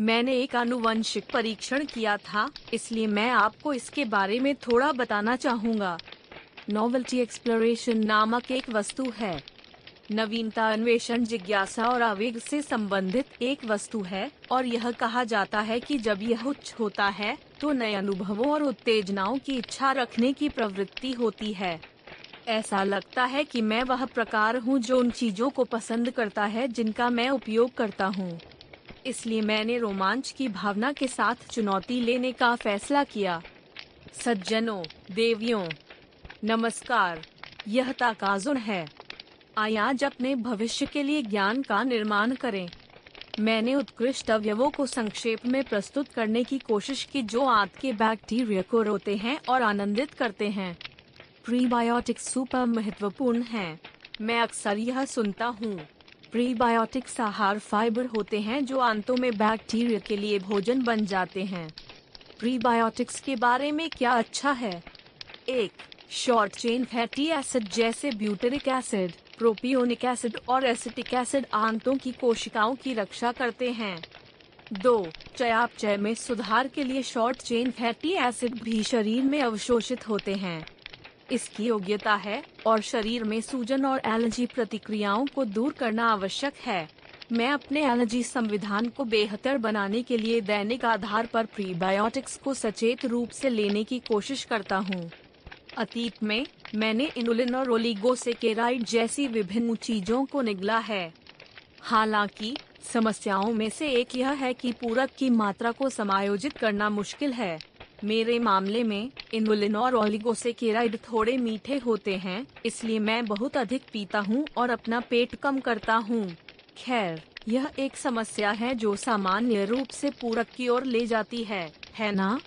मैंने एक आनुवंशिक परीक्षण किया था, इसलिए मैं आपको इसके बारे में थोड़ा बताना चाहूँगा। नोवेल्टी एक्सप्लोरेशन नामक एक वस्तु है। नवीनता अन्वेषण जिज्ञासा और आवेग से संबंधित एक वस्तु है, और यह कहा जाता है कि जब यह उच्च होता है तो नए अनुभवों और उत्तेजनाओं की इच्छा रखने की प्रवृत्ति होती है। ऐसा लगता है कि मैं वह प्रकार हूँ जो उन चीज़ों को पसंद करता है जिनका मैं उपयोग करता हूँ। इसलिए मैंने रोमांच की भावना के साथ चुनौती लेने का फैसला किया। सज्जनों, देवियों, नमस्कार, यह ताकाजुन है। आज अपने भविष्य के लिए ज्ञान का निर्माण करें। मैंने उत्कृष्ट अवयवों को संक्षेप में प्रस्तुत करने की कोशिश की जो आंत के बैक्टीरिया को रोते हैं और आनंदित करते हैं। प्रीबायोटिक्स सुपर महत्वपूर्ण हैं। मैं अक्सर यह सुनता हूँ। प्रीबायोटिक्स आहार फाइबर होते हैं जो आंतों में बैक्टीरिया के लिए भोजन बन जाते हैं। प्रीबायोटिक्स के बारे में क्या अच्छा है? एक शॉर्ट चेन फैटी एसिड जैसे ब्यूटेरिक एसिड प्रोपियोनिक एसिड और एसिटिक एसिड आंतों की कोशिकाओं की रक्षा करते हैं। दो, चयापचय में सुधार के लिए शॉर्ट चेन फैटी एसिड भी शरीर में अवशोषित होते हैं। इसकी योग्यता है और शरीर में सूजन और एलर्जी प्रतिक्रियाओं को दूर करना आवश्यक है। मैं अपने एलर्जी संविधान को बेहतर बनाने के लिए दैनिक आधार पर प्रीबायोटिक्स को सचेत रूप से लेने की कोशिश करता हूँ। अतीत में, मैंने इनुलिन और ओलिगोसेकेराइड जैसी विभिन्न चीज़ों को निगला है। हालाँकि, समस्याओं में से एक यह है कि पूरक की मात्रा को समायोजित करना मुश्किल है। मेरे मामले में इनुलिन और ओलिगोसेकेराइड थोड़े मीठे होते हैं, इसलिए मैं बहुत अधिक पीता हूँ और अपना पेट कम करता हूँ। खैर, यह एक समस्या है जो सामान्य रूप से पूरक की ओर ले जाती है है ना?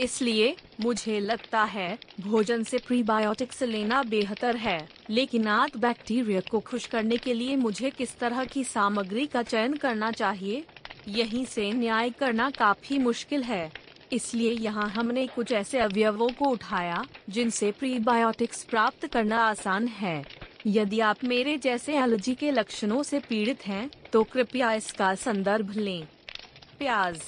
इसलिए, मुझे लगता है, भोजन से प्रीबायोटिक्स लेना बेहतर है, लेकिन आंत बैक्टीरिया को खुश करने के लिए मुझे किस तरह की सामग्री का चयन करना चाहिए? यहीं से न्याय करना काफ़ी मुश्किल है। इसलिए यहाँ हमने कुछ ऐसे अवयवों को उठाया जिनसे प्रीबायोटिक्स प्राप्त करना आसान है। यदि आप मेरे जैसे एलर्जी के लक्षणों से पीड़ित हैं, तो कृपया इसका संदर्भ लें। प्याज।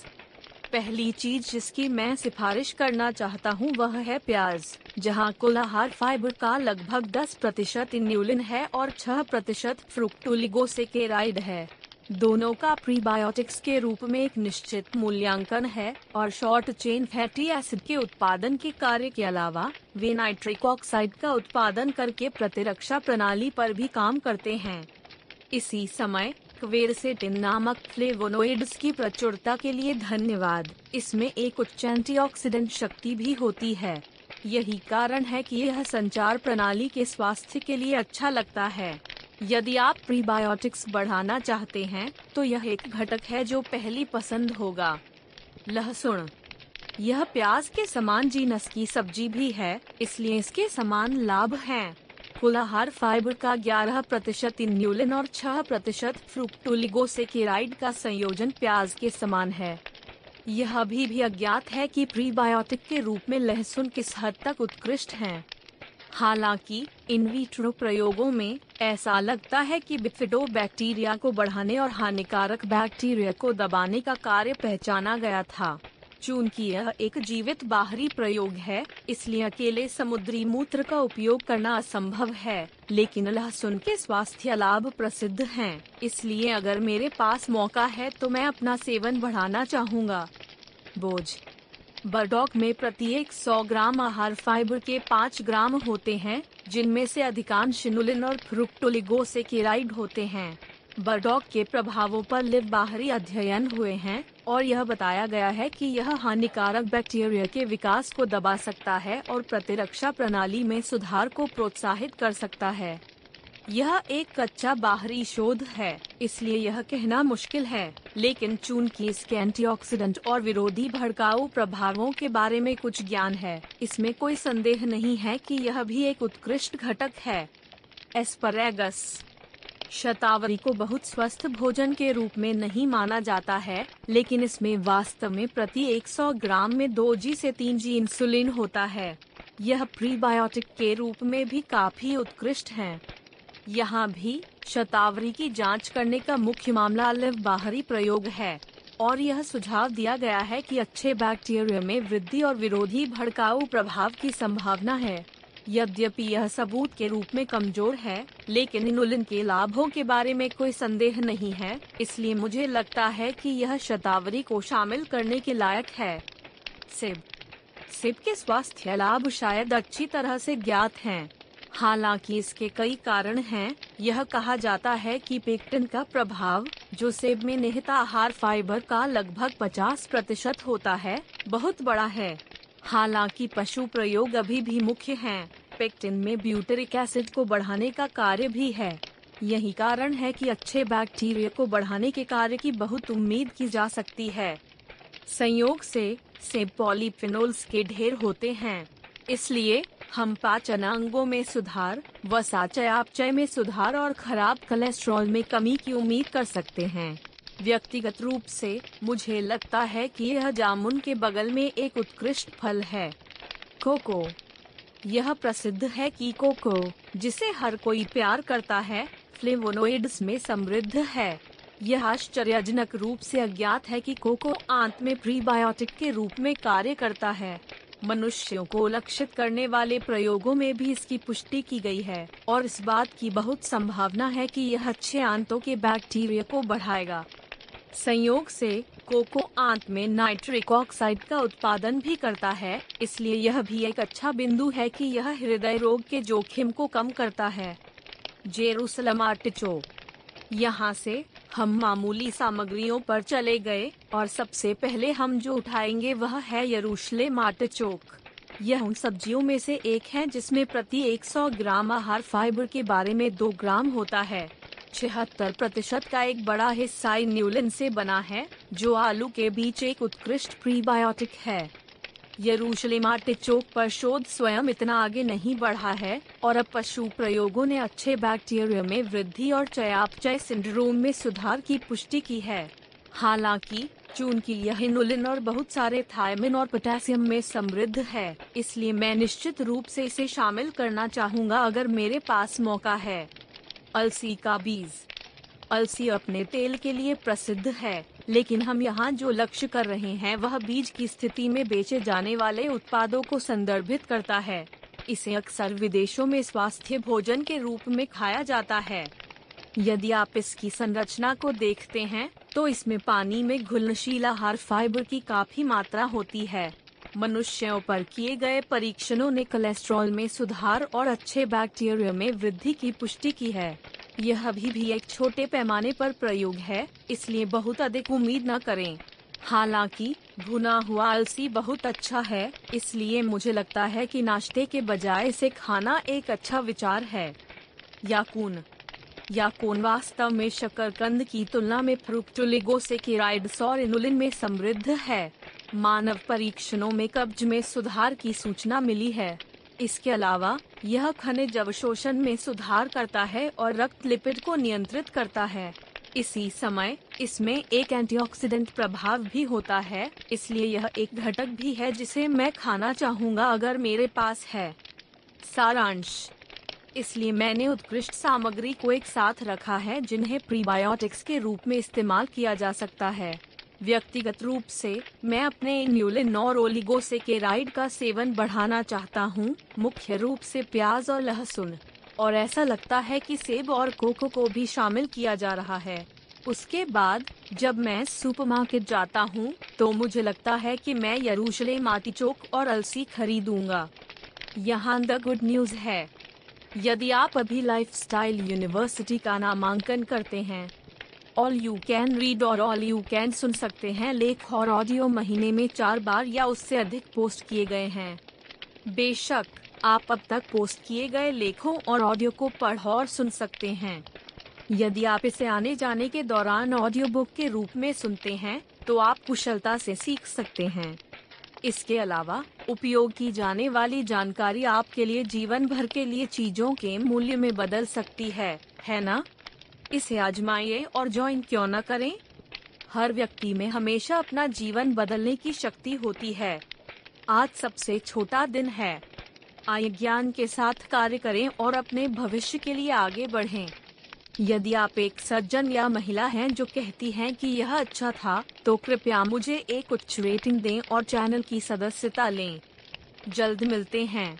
पहली चीज़ जिसकी मैं सिफारिश करना चाहता हूँ वह है प्याज जहाँ कुल आहार फाइबर का लगभग 10 प्रतिशत इन्यूलिन है और 6 प्रतिशत फ्रुक्टोलिगोसेकेराइड है। दोनों का प्रीबायोटिक्स के रूप में एक निश्चित मूल्यांकन है और शॉर्ट चेन फैटी एसिड के उत्पादन के कार्य के अलावा, वे नाइट्रिक ऑक्साइड का उत्पादन करके प्रतिरक्षा प्रणाली पर भी काम करते हैं। इसी समय, क्वेरसेटिन नामक फ्लेवोनोइड्स की प्रचुरता के लिए धन्यवाद। इसमें एक उच्च एंटीऑक्सीडेंट शक्ति भी होती है। यही कारण है कि यह संचार प्रणाली के स्वास्थ्य के लिए अच्छा लगता है। यदि आप प्रीबायोटिक्स बढ़ाना चाहते हैं तो यह एक घटक है जो पहली पसंद होगा लहसुन यह प्याज के समान जीनस की सब्ज़ी भी है, इसलिए इसके समान लाभ हैं। कुल आहार फाइबर का 11 प्रतिशत इन्यूलिन और 6 प्रतिशत फ्रुक्टोलिगोसेकेराइड का संयोजन प्याज के समान है यह अभी भी अज्ञात है कि प्रीबायोटिक के रूप में लहसुन किस हद तक उत्कृष्ट हैं। हालाँकि, इन विट्रो प्रयोगों में ऐसा लगता है कि बिफिडो बैक्टीरिया को बढ़ाने और हानिकारक बैक्टीरिया को दबाने का कार्य पहचाना गया था। चूँकि यह एक जीवित बाहरी प्रयोग है, इसलिए अकेले समुद्री मूत्र का उपयोग करना असंभव है, लेकिन लहसुन के स्वास्थ्य लाभ प्रसिद्ध हैं। इसलिए अगर मेरे पास मौका है तो मैं अपना सेवन बढ़ाना चाहूँगा। बोझ बर्डॉक में प्रत्येक 100 ग्राम आहार फाइबर के 5 ग्राम होते हैं, जिनमें से अधिकांश शिनुलिन और फ्रुक्टोलिगोसेकेराइड होते हैं। बर्डॉक के प्रभावों पर लिव बाहरी अध्ययन हुए हैं, और यह बताया गया है कि यह हानिकारक बैक्टीरिया के विकास को दबा सकता है और प्रतिरक्षा प्रणाली में सुधार को प्रोत्साहित कर सकता है। यह एक कच्चा बाहरी शोध है, इसलिए यह कहना मुश्किल है। लेकिन चून की इसके एंटीऑक्सीडेंट और विरोधी भड़काऊ प्रभावों के बारे में कुछ ज्ञान है, इसमें कोई संदेह नहीं है कि यह भी एक उत्कृष्ट घटक है। एस्परेगस शतावरी को बहुत स्वस्थ भोजन के रूप में नहीं माना जाता है, लेकिन इसमें वास्तव में प्रति 100 ग्राम में दो जी से तीन जी इंसुलिन होता है। यह प्रीबायोटिक के रूप में भी काफ़ी उत्कृष्ट है। यहाँ भी शतावरी की जाँच करने का मुख्य मामला लिव बाहरी प्रयोग है, और यह सुझाव दिया गया है कि अच्छे बैक्टीरिया में वृद्धि और विरोधी भड़काऊ प्रभाव की संभावना है यद्यपि यह सबूत के रूप में कमज़ोर है, लेकिन इनुलिन के लाभों के बारे में कोई संदेह नहीं है, इसलिए मुझे लगता है कि यह शतावरी को शामिल करने के लायक है सेब सेब के स्वास्थ्य लाभ शायद अच्छी तरह से ज्ञात हैं। हालाँकि इसके कई कारण हैं। यह कहा जाता है कि पेक्टिन का प्रभाव, जो सेब में निहित आहार फाइबर का लगभग 50 प्रतिशत होता है, बहुत बड़ा है हालाँकि पशु प्रयोग अभी भी मुख्य हैं। पेक्टिन में ब्यूटेरिक एसिड को बढ़ाने का कार्य भी है यही कारण है कि अच्छे बैक्टीरिया को बढ़ाने के कार्य की बहुत उम्मीद की जा सकती है संयोग से, सेब पॉलीफिनोल्स के ढेर होते हैं इसलिए हम पाचन अंगों में सुधार वसा चयापचय में सुधार और खराब कोलेस्ट्रॉल में कमी की उम्मीद कर सकते हैं। व्यक्तिगत रूप से, मुझे लगता है कि यह जामुन के बगल में एक उत्कृष्ट फल है। कोको। यह प्रसिद्ध है कि कोको, जिसे हर कोई प्यार करता है फ्लेवोनोइड्स में समृद्ध है। यह आश्चर्यजनक रूप से अज्ञात है कि कोको आंत में प्रीबायोटिक के रूप में कार्य करता है। मनुष्यों को लक्षित करने वाले प्रयोगों में भी इसकी पुष्टि की गई है, और इस बात की बहुत संभावना है कि यह अच्छे आंतों के बैक्टीरिया को बढ़ाएगा। संयोग से, कोको आंत में नाइट्रिक ऑक्साइड का उत्पादन भी करता है, इसलिए यह भी एक अच्छा बिंदु है कि यह हृदय रोग के जोखिम को कम करता है। जेरूसलम आर्टिचोक यहाँ से हम मामूली सामग्रियों पर चले गए, और सबसे पहले हम जो उठाएँगे वह है यरूशले माट चौक। यह उन सब्जियों में से एक है जिसमें प्रति 100 ग्राम आहार फाइबर के बारे में 2 ग्राम होता है। छिहत्तर प्रतिशत का एक बड़ा हिस्सा न्यूलिन से बना है, जो आलू के बीच एक उत्कृष्ट प्रीबायोटिक है। यरूशलेम चौक पर शोध स्वयं इतना आगे नहीं बढ़ा है, और अब पशु प्रयोगों ने अच्छे बैक्टीरिया में वृद्धि और चयापचय सिंड्रोम में सुधार की पुष्टि की है। हालाँकि चूँकि यह इनुलिन और बहुत सारे थायमिन और पोटेशियम में समृद्ध है, इसलिए मैं निश्चित रूप से इसे शामिल करना चाहूँगा अगर मेरे पास मौका है। अलसी का बीज अलसी अपने तेल के लिए प्रसिद्ध है, लेकिन हम यहाँ जो लक्ष्य कर रहे हैं वह बीज की स्थिति में बेचे जाने वाले उत्पादों को संदर्भित करता है। इसे अक्सर विदेशों में स्वास्थ्य भोजन के रूप में खाया जाता है। यदि आप इसकी संरचना को देखते हैं तो इसमें पानी में घुलनशील आहार फाइबर की काफ़ी मात्रा होती है। मनुष्यों पर किए गए परीक्षणों ने कोलेस्ट्रॉल में सुधार और अच्छे बैक्टीरिया में वृद्धि की पुष्टि की है। यह अभी भी एक छोटे पैमाने पर प्रयोग है, इसलिए बहुत अधिक उम्मीद न करें। हालाँकि, भुना हुआ अलसी बहुत अच्छा है, इसलिए मुझे लगता है कि नाश्ते के बजाय इसे खाना एक अच्छा विचार है। याकून याकून वास्तव में शकरकंद की तुलना में फ्रुक्टोलिगोसेकेराइड्स और इनुलिन में समृद्ध है। मानव परीक्षणों में कब्ज में सुधार की सूचना मिली है। इसके अलावा, यह खनिज अवशोषण में सुधार करता है और रक्त लिपिड को नियंत्रित करता है। इसी समय, इसमें एक एंटीऑक्सीडेंट प्रभाव भी होता है, इसलिए यह एक घटक भी है जिसे मैं खाना चाहूँगा अगर मेरे पास है। सारांश। इसलिए मैंने उत्कृष्ट सामग्री को एक साथ रखा है जिन्हें प्रीबायोटिक्स के रूप में इस्तेमाल किया जा सकता है। व्यक्तिगत रूप से, मैं अपने न्यूलिन और ओलिगोसे के राइड का सेवन बढ़ाना चाहता हूँ। मुख्य रूप से प्याज और लहसुन। और ऐसा लगता है कि सेब और कोको को भी शामिल किया जा रहा है। उसके बाद, जब मैं सुपरमार्केट जाता हूँ तो मुझे लगता है कि मैं यरूशले माटी चौक और अलसी खरीदूँगा। यहाँ द गुड न्यूज़ है। यदि आप अभी लाइफस्टाइल यूनिवर्सिटी का नामांकन करते हैं ऑल यू कैन रीड और ऑल यू कैन सुन सकते हैं लेख और ऑडियो महीने में चार बार या उससे अधिक पोस्ट किए गए हैं। बेशक, आप अब तक पोस्ट किए गए लेखों और ऑडियो को पढ़ और सुन सकते हैं। यदि आप इसे आने जाने के दौरान ऑडियो बुक के रूप में सुनते हैं तो आप कुशलता से सीख सकते हैं। इसके अलावा, उपयोग की जाने वाली जानकारी आपके लिए जीवन भर के लिए चीज़ों के मूल्य में बदल सकती है है ना? इसे आजमाइए और ज्वाइन क्यों न करें? हर व्यक्ति में हमेशा अपना जीवन बदलने की शक्ति होती है। आज सबसे छोटा दिन है। आय ज्ञान के साथ कार्य करें और अपने भविष्य के लिए आगे बढ़ें। यदि आप एक सज्जन या महिला हैं जो कहती हैं कि यह अच्छा था तो कृपया मुझे एक उच्च रेटिंग दें और चैनल की सदस्यता लें। जल्द मिलते हैं।